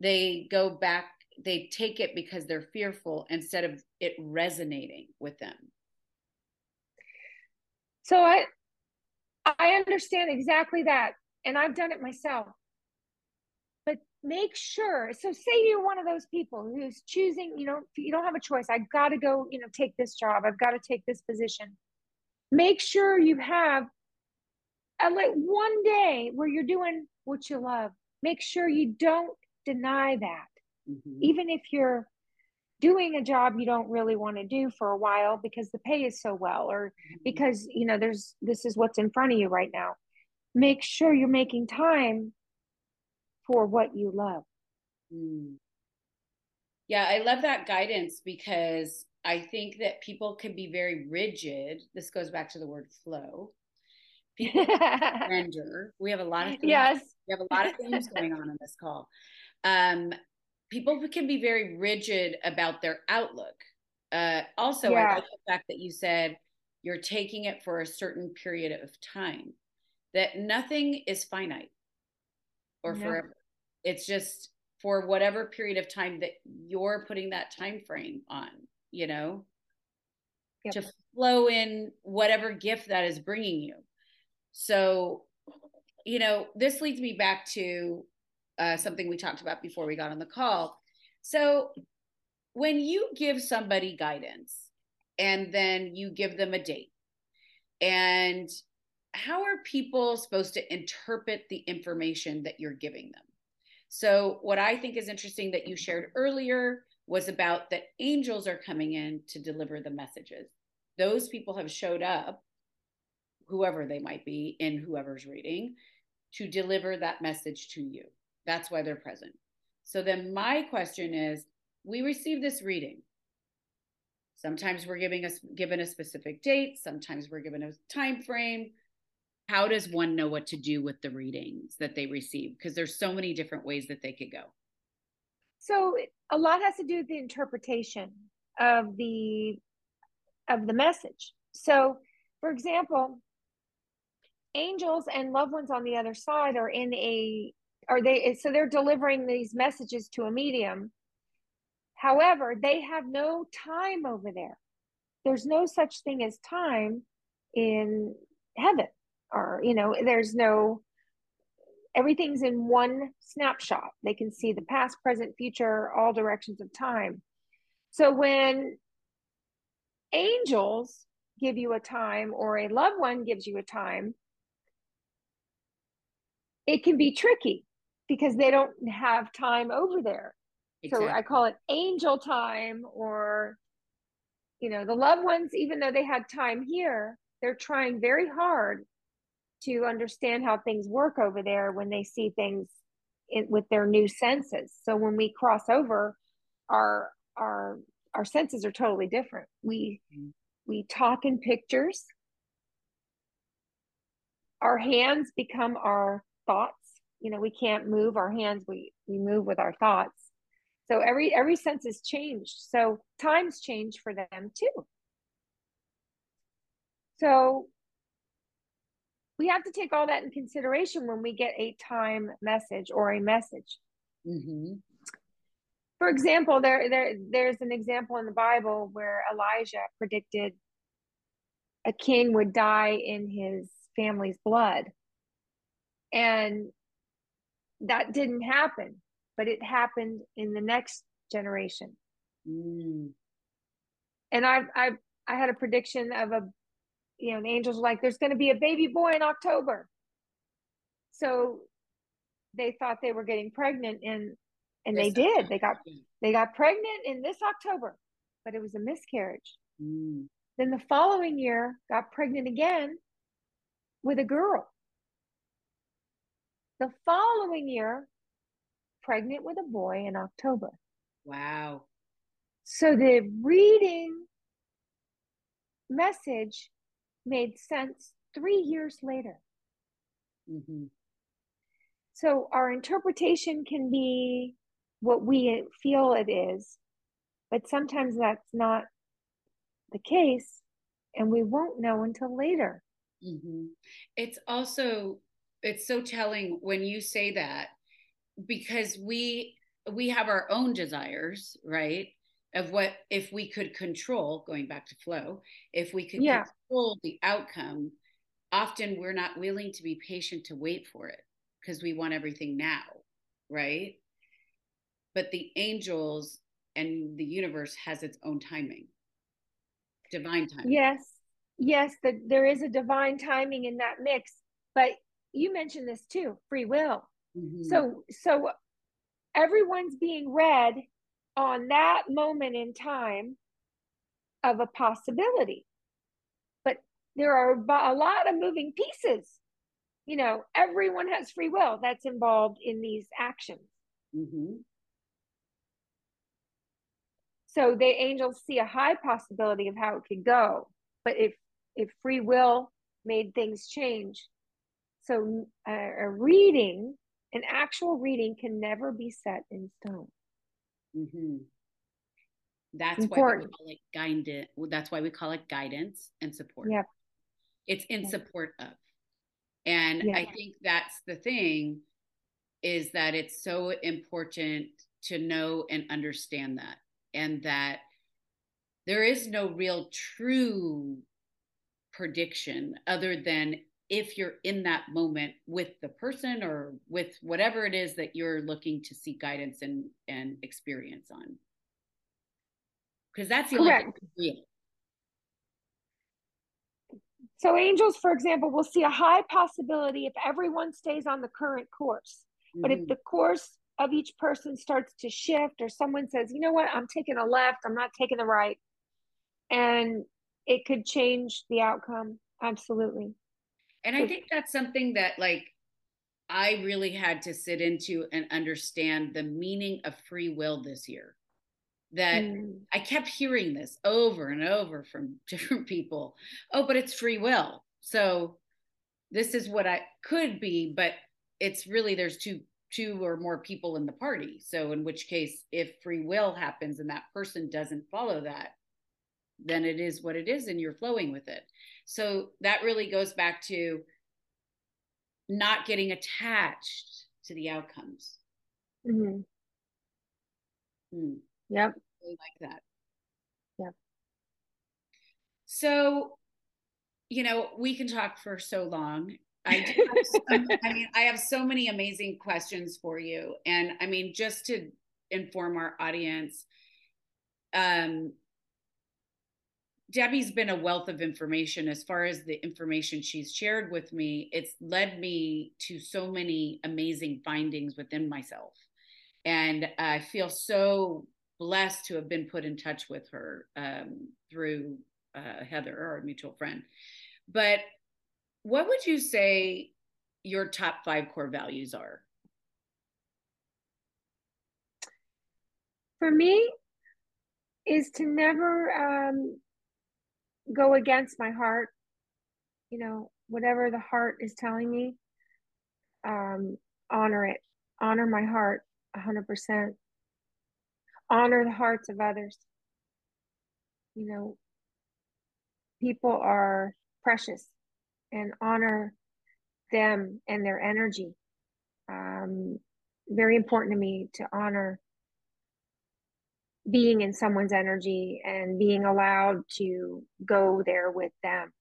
They go back, they take it because they're fearful instead of it resonating with them so I I understand exactly that. And I've done it myself. But make sure. So say you're one of those people who's choosing, you know, you don't have a choice. I gotta go, you know, take this job. I've got to take this position. Make sure you have a, like one day where you're doing what you love. Make sure you don't deny that. Mm-hmm. Even if you're doing a job you don't really want to do for a while because the pay is so well or mm-hmm. because you know there's this is what's in front of you right now. Make sure you're making time for what you love. Mm. yeah i love that guidance because i think that people can be very rigid. This goes back to the word flow. People *laughs* surrender. We have a lot of things, yes. we have a lot of things going on in this call. Um people can be very rigid about their outlook. Uh, also, yeah. I like the fact that you said you're taking it for a certain period of time, that nothing is finite or no. forever. It's just for whatever period of time that you're putting that time frame on you know yep. to flow in whatever gift that is bringing you so you know this leads me back to uh, something we talked about before we got on the call so when you give somebody guidance and then you give them a date and how are people supposed to interpret the information that you're giving them so, what I think is interesting that you shared earlier was about that angels are coming in to deliver the messages. Those people have showed up, whoever they might be, in whoever's reading, to deliver that message to you. That's why they're present. So, then my question is we receive this reading. Sometimes we're giving us given a specific date, sometimes we're given a time frame, how does one know what to do with the readings that they receive? Because there's so many different ways that they could go. So a lot has to do with the interpretation of the of the message. So for example angels and loved ones on the other side are in a are they so they're delivering these messages to a medium. However they have no time over there. There's no such thing as time in heaven or you know there's no everything's in one snapshot. They can see the past present future all directions of time. So when angels give you a time or a loved one gives you a time it can be tricky because they don't have time over there exactly. so i call it angel time or you know the loved ones even though they had time here they're trying very hard to understand how things work over there when they see things in, with their new senses. So when we cross over, our our our senses are totally different. We mm-hmm. we talk in pictures. Our hands become our thoughts. You know, we can't move our hands. We we move with our thoughts. So every every sense is changed. So times change for them too. So we have to take all that in consideration when we get a time message or a message. Mm-hmm. For example, there, there there's an example in the Bible where Elijah predicted a king would die in his family's blood. And that didn't happen, but it happened in the next generation. Mm. And I've, I've, I had a prediction of a you know, the angels were like, there's going to be a baby boy in October. So they thought they were getting pregnant and and they did. They got they got pregnant in this October, but it was a miscarriage. Mm. Then the following year got pregnant again with a girl. The following year, pregnant with a boy in October. Wow. So the reading message made sense three years later. Mm-hmm. So our interpretation can be what we feel it is, but sometimes that's not the case, and we won't know until later. Mm-hmm. It's also it's so telling when you say that because we we have our own desires, right? of what if we could control going back to flow if we could yeah. control the outcome often we're not willing to be patient to wait for it because we want everything now right but the angels and the universe has its own timing divine timing yes yes that there is a divine timing in that mix but you mentioned this too free will mm-hmm. so so everyone's being read on that moment in time of a possibility. But there are a lot of moving pieces. You know, everyone has free will that's involved in these actions. Mm-hmm. So the angels see a high possibility of how it could go. But if if free will made things change, so a, a reading, an actual reading can never be set in stone. Mm-hmm. That's why we call it guidance. That's why we call it guidance and support. Yep. It's in yep. support of. And yep. I think that's the thing is that it's so important to know and understand that and that there is no real true prediction other than if you're in that moment with the person or with whatever it is that you're looking to seek guidance and and experience on. Because that's the Correct. only so angels for example will see a high possibility if everyone stays on the current course. Mm-hmm. but if mm-hmm. the course of each person starts to shift or someone says you know what? I'm taking a left. I'm not taking the right. And it could change the outcome. Absolutely and i think that's something that like i really had to sit into and understand the meaning of free will this year. That mm. i kept hearing this over and over from *laughs* different people. Oh but it's free will. So this is what i could be but it's really there's two two or more people in the party. So in which case if free will happens and that person doesn't follow that then it is what it is and you're flowing with it so that really goes back to not getting attached to the outcomes mm-hmm. hmm. yep I like that yep so you know we can talk for so long I do. *laughs* Some, I mean, I have so many amazing questions for you, and I mean, just to inform our audience, um, Debbie's been a wealth of information as far as the information she's shared with me. It's led me to so many amazing findings within myself. And I feel so blessed to have been put in touch with her um, through uh, Heather, our mutual friend. But what would you say your top five core values are? For me, is to never um, go against my heart you know whatever the heart is telling me um honor it. Honor my heart 100% honor the hearts of others. You know people are precious and honor them and their energy. Um very important to me to honor being in someone's energy and being allowed to go there with them.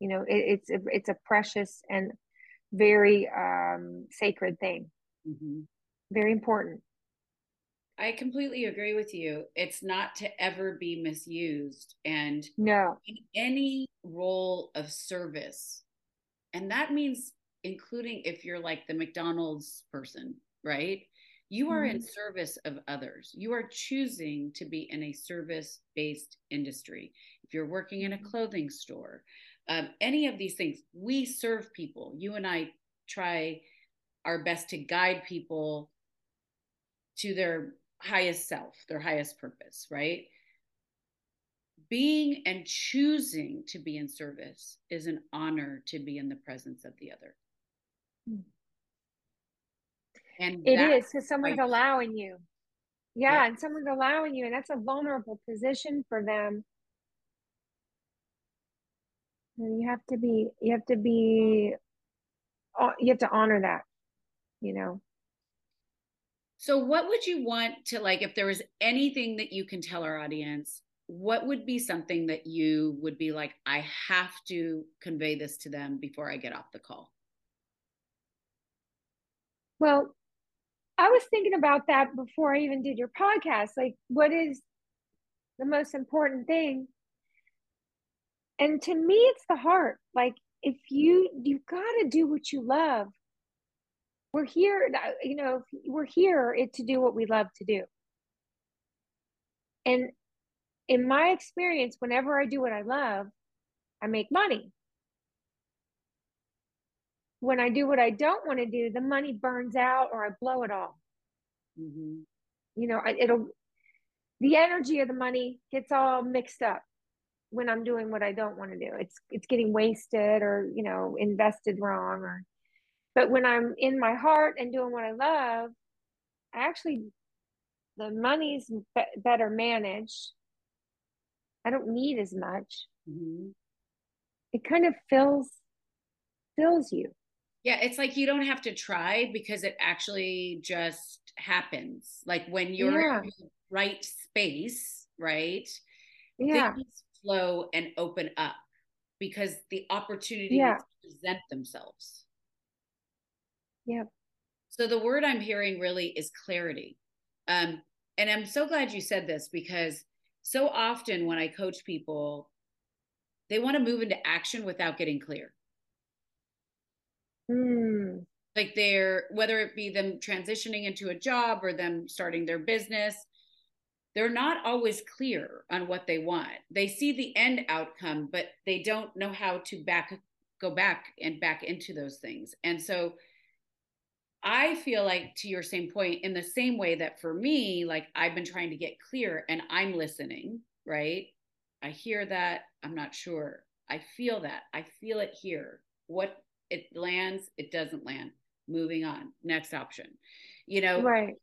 You know it, it's a, it's a precious and very um, sacred thing. Mm-hmm. very important. I completely agree with you. It's not to ever be misused. And no. in any role of service and that means including if you're like the mcdonald's person right you are mm-hmm. in service of others. You are choosing to be in a service based industry. If you're working in a mm-hmm. clothing store, um, any of these things, we serve people. You and I try our best to guide people to their highest self, their highest purpose, right? Being and choosing to be in service is an honor to be in the presence of the other. Mm-hmm. And it is because someone's like, allowing you. Yeah, yeah, and someone's allowing you, and that's a vulnerable position for them. And you have to be, you have to be, uh, you have to honor that, you know. So, what would you want to like if there was anything that you can tell our audience? What would be something that you would be like, I have to convey this to them before I get off the call? Well, I was thinking about that before I even did your podcast. Like, what is the most important thing? And to me, it's the heart. Like, if you you've got to do what you love. We're here, you know, we're here to do what we love to do. And in my experience, whenever I do what I love, I make money. When I do what I don't want to do, the money burns out or I blow it all. Mm-hmm. You know, it'll, the energy of the money gets all mixed up when I'm doing what I don't want to do. It's, it's getting wasted or, you know, invested wrong or, but when I'm in my heart and doing what I love, I actually, the money's be- better managed. I don't need as much. Mm-hmm. It kind of fills fills you Yeah, it's like you don't have to try because it actually just happens. Like when you're yeah. in the right space, right? Yeah. Things flow and open up because the opportunity yeah. present themselves. Yeah. So the word I'm hearing really is clarity. Um, and I'm so glad you said this because so often when I coach people, they want to move into action without getting clear. Mm. Like they're, whether it be them transitioning into a job or them starting their business, they're not always clear on what they want. They see the end outcome, but they don't know how to back go back and back into those things. And so I feel like to your same point, in the same way that for me, like I've been trying to get clear and I'm listening, right? I hear that. I'm not sure. I feel that. I feel it here. What it lands, it doesn't land. Moving on. Next option. You know, right.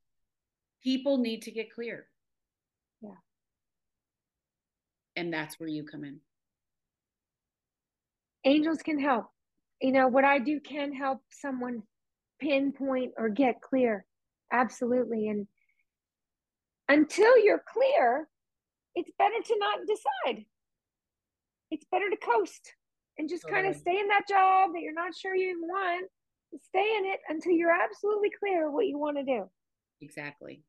People need to get clear. Yeah. And that's where you come in. Angels can help. You know, what I do can help someone pinpoint or get clear. Absolutely. And until you're clear, it's better to not decide. It's better to coast and just kind of stay in that job that you're not sure you want. Stay in it until you're absolutely clear what you want to do. Exactly.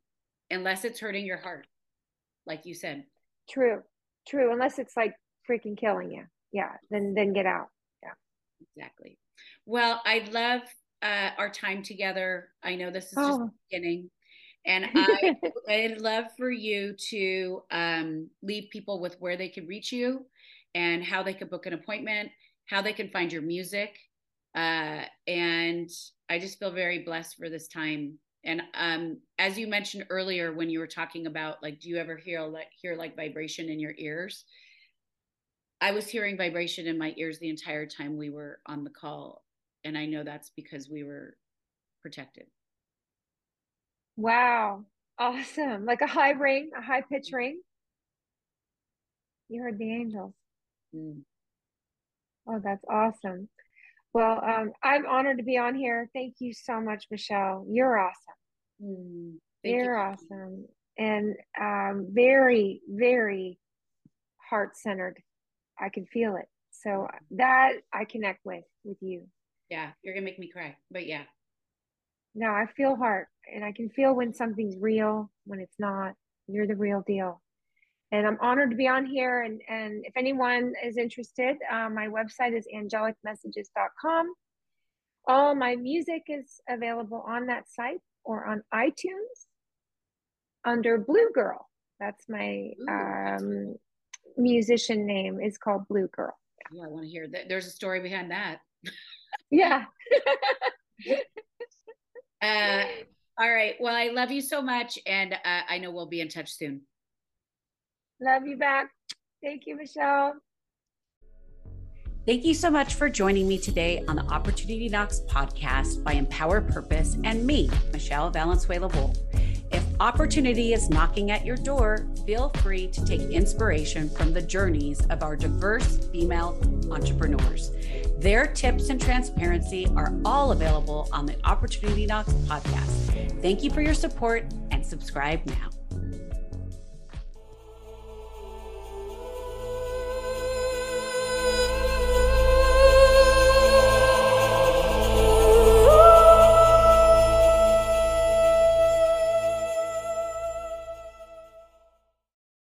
Unless it's hurting your heart, like you said. True. True. Unless it's like freaking killing you. Yeah. Then then get out. Yeah. Exactly. Well, I love uh, our time together. I know this is just oh. the beginning. And *laughs* I, I'd love for you to um, leave people with where they can reach you and how they can book an appointment, how they can find your music. Uh, and I just feel very blessed for this time. And um, as you mentioned earlier, when you were talking about like, do you ever hear like hear like vibration in your ears? I was hearing vibration in my ears the entire time we were on the call, and I know that's because we were protected. Wow. Awesome. Like a high ring, a high pitch ring. You heard the angels. Mm. Oh, that's awesome. Well, um, I'm honored to be on here. Thank you so much, Michelle. You're awesome. Mm, You're you. awesome. And um, very, very heart centered. I can feel it. So that I connect with with you. Yeah, you're gonna make me cry. But yeah. No, I feel heart and I can feel when something's real, when it's not. You're the real deal. And I'm honored to be on here. And, and if anyone is interested, uh, my website is angelicmessages.com. All my music is available on that site or on iTunes under Blue Girl. That's my um, musician name is called Blue Girl. Yeah, I want to hear that. There's a story behind that. yeah. *laughs* uh, all right. Well, I love you so much. And uh, I know we'll be in touch soon. Love you back. Thank you, Michelle. Thank you so much for joining me today on the Opportunity Knocks podcast by Empower Purpose and me, Michelle Valenzuela Wolf. If opportunity is knocking at your door, feel free to take inspiration from the journeys of our diverse female entrepreneurs. Their tips and transparency are all available on the Opportunity Knocks podcast. Thank you for your support and subscribe now.